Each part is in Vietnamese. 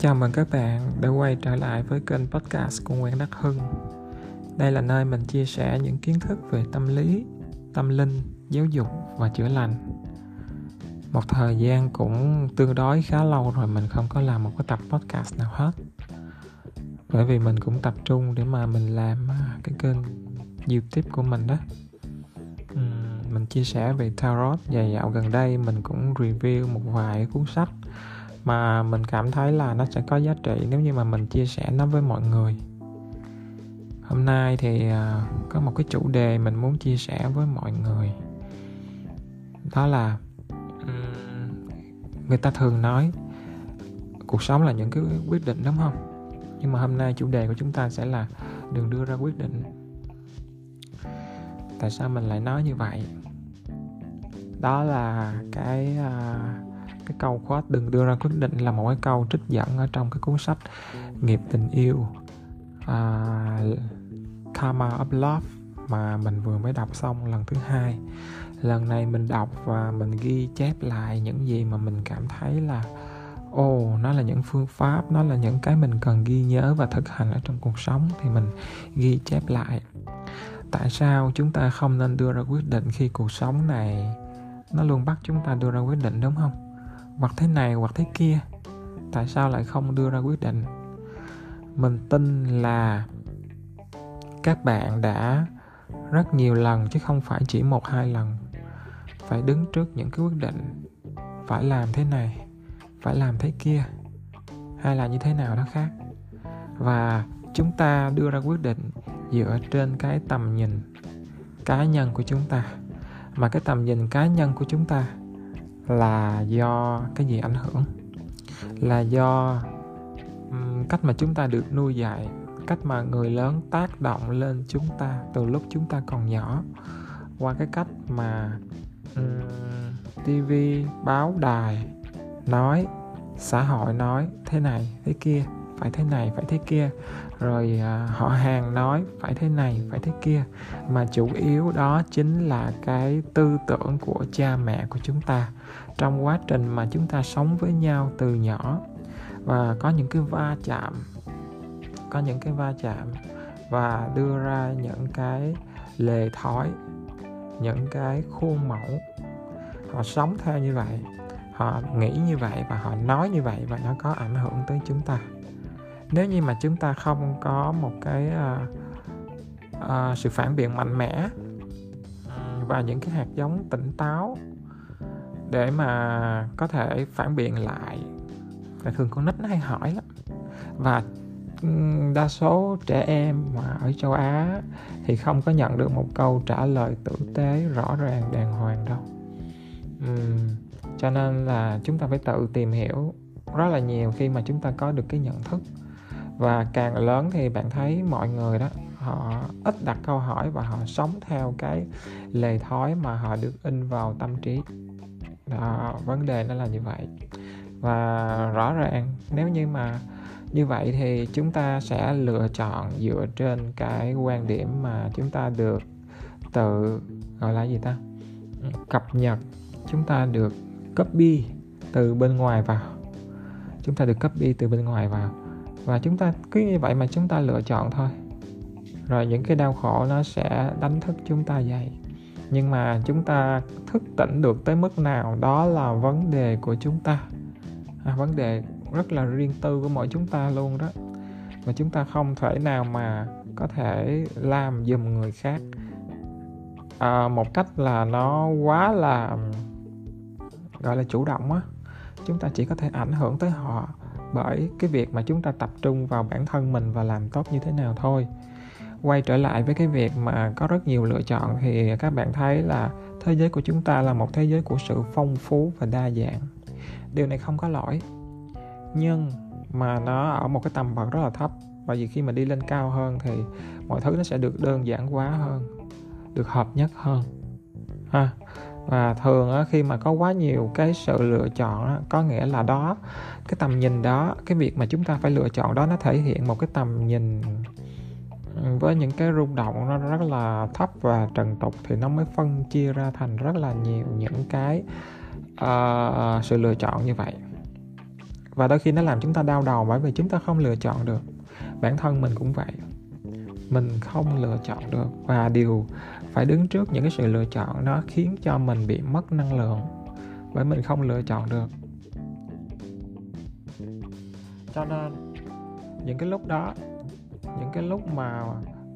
Chào mừng các bạn đã quay trở lại với kênh podcast của Nguyễn Đắc Hưng. Đây là nơi mình chia sẻ những kiến thức về tâm lý, tâm linh, giáo dục và chữa lành. Một thời gian cũng tương đối khá lâu rồi mình không có làm một cái tập podcast nào hết. Bởi vì mình cũng tập trung để mà mình làm à, cái kênh YouTube của mình đó. Mình chia sẻ về tarot và dạo gần đây mình cũng review một vài cuốn sách mà mình cảm thấy là nó sẽ có giá trị nếu như mà mình chia sẻ nó với mọi người. Hôm nay thì à, có một cái chủ đề mình muốn chia sẻ với mọi người. Đó là người ta thường nói cuộc sống là những cái quyết định đúng không? Nhưng mà hôm nay chủ đề của chúng ta sẽ là đừng đưa ra quyết định tại sao mình lại nói như vậy? Đó là cái uh, cái câu quote đừng đưa ra quyết định là một cái câu trích dẫn ở trong cái cuốn sách nghiệp tình yêu. Uh, Karma of Love mà mình vừa mới đọc xong lần thứ hai. Lần này mình đọc và mình ghi chép lại những gì mà mình cảm thấy là ồ oh, nó là những phương pháp nó là những cái mình cần ghi nhớ và thực hành ở trong cuộc sống thì mình ghi chép lại. Tại sao chúng ta không nên đưa ra quyết định khi cuộc sống này nó luôn bắt chúng ta đưa ra quyết định đúng không? Hoặc thế này hoặc thế kia, tại sao lại không đưa ra quyết định? Mình tin là các bạn đã rất nhiều lần chứ không phải chỉ một hai lần phải đứng trước những cái quyết định phải làm thế này, phải làm thế kia hay là như thế nào đó khác. Và chúng ta đưa ra quyết định dựa trên cái tầm nhìn cá nhân của chúng ta. Mà cái tầm nhìn cá nhân của chúng ta là do cái gì ảnh hưởng? Là do um, cách mà chúng ta được nuôi dạy cách mà người lớn tác động lên chúng ta từ lúc chúng ta còn nhỏ. Qua cái cách mà um, tv báo đài nói xã hội nói thế này thế kia phải thế này phải thế kia rồi à, họ hàng nói phải thế này phải thế kia. Mà chủ yếu đó chính là cái tư tưởng của cha mẹ của chúng ta. Trong quá trình mà chúng ta sống với nhau từ nhỏ và có những cái va chạm có những cái va chạm và đưa ra những cái lề thói những cái khuôn mẫu họ sống theo như vậy họ nghĩ như vậy và họ nói như vậy và nó có ảnh hưởng tới chúng ta nếu như mà chúng ta không có một cái uh, uh, sự phản biện mạnh mẽ và những cái hạt giống tỉnh táo để mà có thể phản biện lại và thường con nít nó hay hỏi lắm. Và đa số trẻ em mà ở châu Á thì không có nhận được một câu trả lời tử tế rõ ràng đàng hoàng đâu. Uhm, cho nên là chúng ta phải tự tìm hiểu rất là nhiều khi mà chúng ta có được cái nhận thức và càng lớn thì bạn thấy mọi người đó, họ ít đặt câu hỏi và họ sống theo cái lề thói mà họ được in vào tâm trí. Đó, vấn đề nó là như vậy. Và rõ ràng, nếu như mà như vậy thì chúng ta sẽ lựa chọn dựa trên cái quan điểm mà chúng ta được tự, gọi là gì ta? Cập nhật. Chúng ta được copy từ bên ngoài vào. Chúng ta được copy từ bên ngoài vào và chúng ta cứ như vậy mà chúng ta lựa chọn thôi. Rồi những cái đau khổ nó sẽ đánh thức chúng ta dậy. Nhưng mà chúng ta thức tỉnh được tới mức nào đó là vấn đề của chúng ta. À, vấn đề rất là riêng tư của mỗi chúng ta luôn đó. Mà chúng ta không thể nào mà có thể làm giùm người khác. À, một cách là nó quá là gọi là chủ động á. Chúng ta chỉ có thể ảnh hưởng tới họ bởi cái việc mà chúng ta tập trung vào bản thân mình và làm tốt như thế nào thôi. Quay trở lại với cái việc mà có rất nhiều lựa chọn thì các bạn thấy là thế giới của chúng ta là một thế giới của sự phong phú và đa dạng. Điều này không có lỗi. Nhưng mà nó ở một cái tầm bậc rất là thấp bởi vì khi mà đi lên cao hơn thì mọi thứ nó sẽ được đơn giản quá hơn, được hợp nhất hơn. Ha và thường á, khi mà có quá nhiều cái sự lựa chọn á, có nghĩa là đó cái tầm nhìn đó cái việc mà chúng ta phải lựa chọn đó nó thể hiện một cái tầm nhìn ừ, với những cái rung động nó rất là thấp và trần tục thì nó mới phân chia ra thành rất là nhiều những cái uh, sự lựa chọn như vậy. Và đôi khi nó làm chúng ta đau đầu bởi vì chúng ta không lựa chọn được. Bản thân mình cũng vậy mình không lựa chọn được. Và điều phải đứng trước những cái sự lựa chọn nó khiến cho mình bị mất năng lượng, bởi mình không lựa chọn được. Cho nên, những cái lúc đó, những cái lúc mà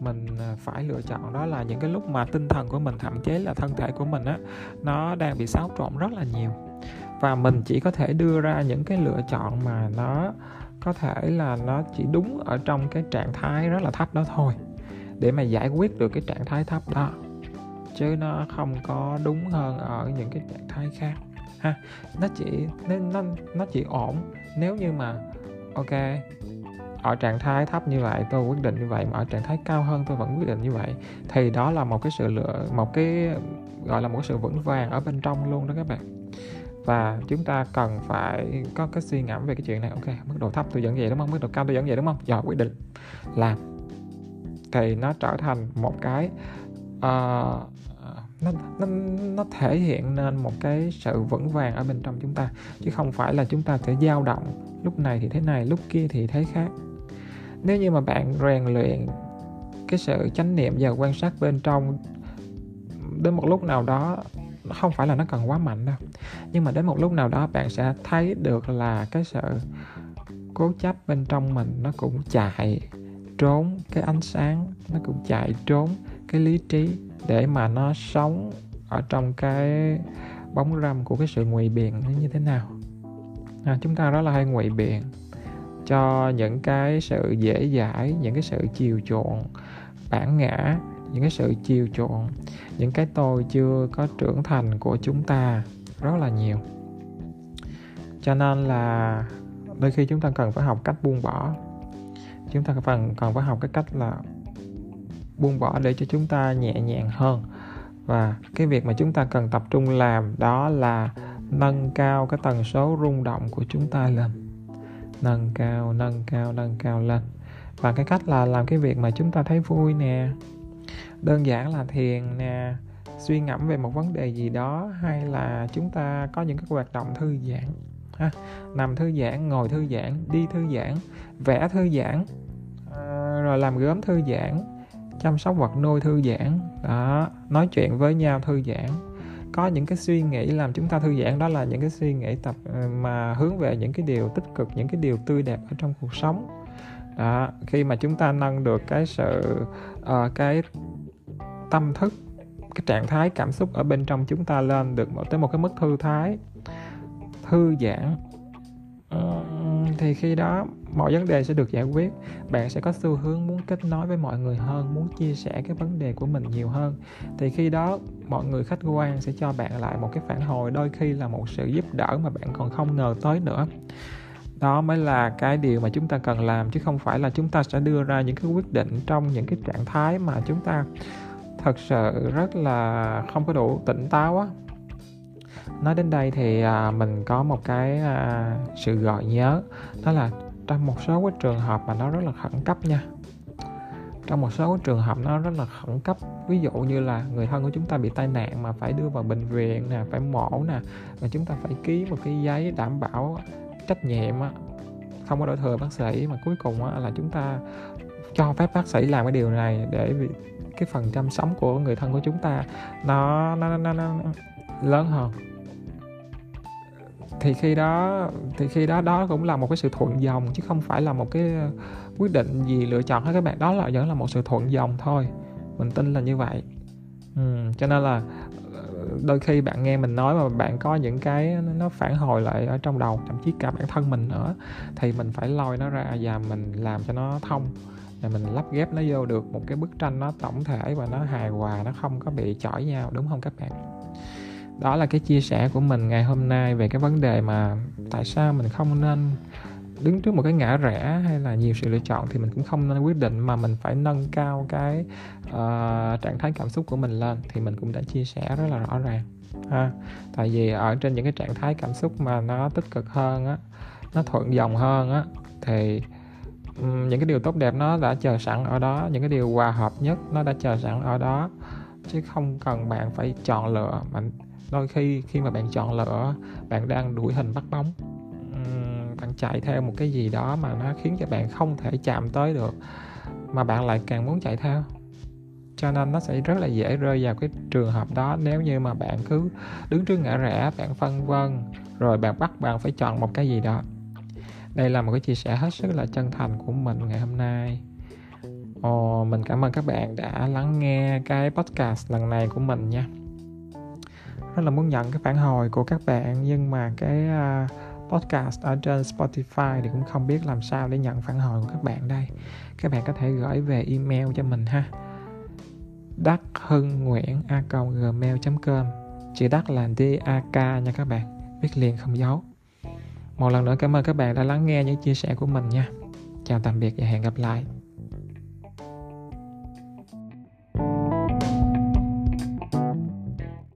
mình à, phải lựa chọn đó là những cái lúc mà tinh thần của mình, thậm chí là thân thể của mình á, nó đang bị xáo trộn rất là nhiều. Và mình chỉ có thể đưa ra những cái lựa chọn mà nó có thể là nó chỉ đúng ở trong cái trạng thái rất là thấp đó thôi, để mà giải quyết được cái trạng thái thấp đó. Chứ nó không có đúng hơn ở những cái trạng thái khác, ha. Nó chỉ nên nó nó chỉ ổn nếu như mà, ok, ở trạng thái thấp như vậy, tôi quyết định như vậy, mà ở trạng thái cao hơn tôi vẫn quyết định như vậy, thì đó là một cái sự lựa, một cái, gọi là một cái sự vững vàng ở bên trong luôn đó các bạn và chúng ta cần phải có cái suy ngẫm về cái chuyện này. Ok mức độ thấp tôi dẫn vậy đúng không? Mức độ cao tôi dẫn vậy đúng không? Rồi quyết định làm. Thì nó trở thành một cái uh, nó, nó nó thể hiện nên một cái sự vững vàng ở bên trong chúng ta. Chứ không phải là chúng ta sẽ dao động lúc này thì thế này lúc kia thì thế khác. Nếu như mà bạn rèn luyện cái sự chánh niệm và quan sát bên trong đến một lúc nào đó không phải là nó cần quá mạnh đâu. Nhưng mà đến một lúc nào đó bạn sẽ thấy được là cái sự cố chấp bên trong mình nó cũng chạy trốn cái ánh sáng nó cũng chạy trốn cái lý trí để mà nó sống ở trong cái bóng râm của cái sự ngụy biện nó như thế nào. À, chúng ta rất là hay ngụy biện cho những cái sự dễ dãi những cái sự chiều chuộng bản ngã những cái sự chiều chuộng, những cái tôi chưa có trưởng thành của chúng ta rất là nhiều. Cho nên là đôi khi chúng ta cần phải học cách buông bỏ. Chúng ta cần cần phải học cái cách là buông bỏ để cho chúng ta nhẹ nhàng hơn. Và cái việc mà chúng ta cần tập trung làm đó là nâng cao cái tần số rung động của chúng ta lên. Nâng cao nâng cao nâng cao lên. Và cái cách là làm cái việc mà chúng ta thấy vui nè đơn giản là thiền nè, suy ngẫm về một vấn đề gì đó, hay là chúng ta có những cái hoạt động thư giãn, ha? Nằm thư giãn, ngồi thư giãn, đi thư giãn, vẽ thư giãn à, rồi làm gốm thư giãn, chăm sóc vật nuôi thư giãn, đó, nói chuyện với nhau thư giãn. Có những cái suy nghĩ làm chúng ta thư giãn, đó là những cái suy nghĩ tập ờ, mà hướng về những cái điều tích cực, những cái điều tươi đẹp ở trong cuộc sống đó khi mà chúng ta nâng được cái sự uh, cái tâm thức cái trạng thái cảm xúc ở bên trong chúng ta lên được một tới một cái mức thư thái thư giãn uh, thì khi đó mọi vấn đề sẽ được giải quyết. Bạn sẽ có xu hướng muốn kết nối với mọi người hơn muốn chia sẻ cái vấn đề của mình nhiều hơn. Thì khi đó mọi người khách quan sẽ cho bạn lại một cái phản hồi đôi khi là một sự giúp đỡ mà bạn còn không ngờ tới nữa đó mới là cái điều mà chúng ta cần làm chứ không phải là chúng ta sẽ đưa ra những cái quyết định trong những cái trạng thái mà chúng ta thật sự rất là không có đủ tỉnh táo á. Nói đến đây thì à, mình có một cái à, sự gọi nhớ đó là trong một số cái trường hợp mà nó rất là khẩn cấp nha. Trong một số trường hợp nó rất là khẩn cấp ví dụ như là người thân của chúng ta bị tai nạn mà phải đưa vào bệnh viện nè phải mổ nè và chúng ta phải ký một cái giấy đảm bảo trách nhiệm á không có đổi thừa bác sĩ mà cuối cùng á, là chúng ta cho phép bác sĩ làm cái điều này để vì cái phần chăm sống của người thân của chúng ta nó nó nó, nó, nó lớn hơn. Thì khi đó thì khi đó đó cũng là một cái sự thuận dòng chứ không phải là một cái quyết định gì lựa chọn hết các bạn. Đó là vẫn là một sự thuận dòng thôi. Mình tin là như vậy. Ừ, cho nên là đôi khi bạn nghe mình nói mà bạn có những cái nó phản hồi lại ở trong đầu, thậm chí cả bản thân mình nữa, thì mình phải lôi nó ra và mình làm cho nó thông và mình lắp ghép nó vô được một cái bức tranh nó tổng thể và nó hài hòa, nó không có bị chỏi nhau, đúng không các bạn? Đó là cái chia sẻ của mình ngày hôm nay về cái vấn đề mà tại sao mình không nên đứng trước một cái ngã rẽ hay là nhiều sự lựa chọn thì mình cũng không nên quyết định mà mình phải nâng cao cái uh, trạng thái cảm xúc của mình lên thì mình cũng đã chia sẻ rất là rõ ràng ha. Tại vì ở trên những cái trạng thái cảm xúc mà nó tích cực hơn á nó thuận dòng hơn á thì um, những cái điều tốt đẹp nó đã chờ sẵn ở đó những cái điều hòa hợp nhất nó đã chờ sẵn ở đó. Chứ không cần bạn phải chọn lựa mà đôi khi khi mà bạn chọn lựa bạn đang đuổi hình bắt bóng chạy theo một cái gì đó mà nó khiến cho bạn không thể chạm tới được mà bạn lại càng muốn chạy theo. Cho nên nó sẽ rất là dễ rơi vào cái trường hợp đó. Nếu như mà bạn cứ đứng trước ngã rẽ bạn phân vân rồi bạn bắt bạn phải chọn một cái gì đó. Đây là một cái chia sẻ hết sức là chân thành của mình ngày hôm nay. Ồ, mình cảm ơn các bạn đã lắng nghe cái podcast lần này của mình nha. Rất là muốn nhận cái phản hồi của các bạn nhưng mà cái uh, podcast ở trên Spotify thì cũng không biết làm sao để nhận phản hồi của các bạn đây. Các bạn có thể gửi về email cho mình ha. Đắc hưng nguyễn a gmail com. Chữ đắc là d a k nha các bạn. Viết liền không dấu. Một lần nữa cảm ơn các bạn đã lắng nghe những chia sẻ của mình nha. Chào tạm biệt và hẹn gặp lại.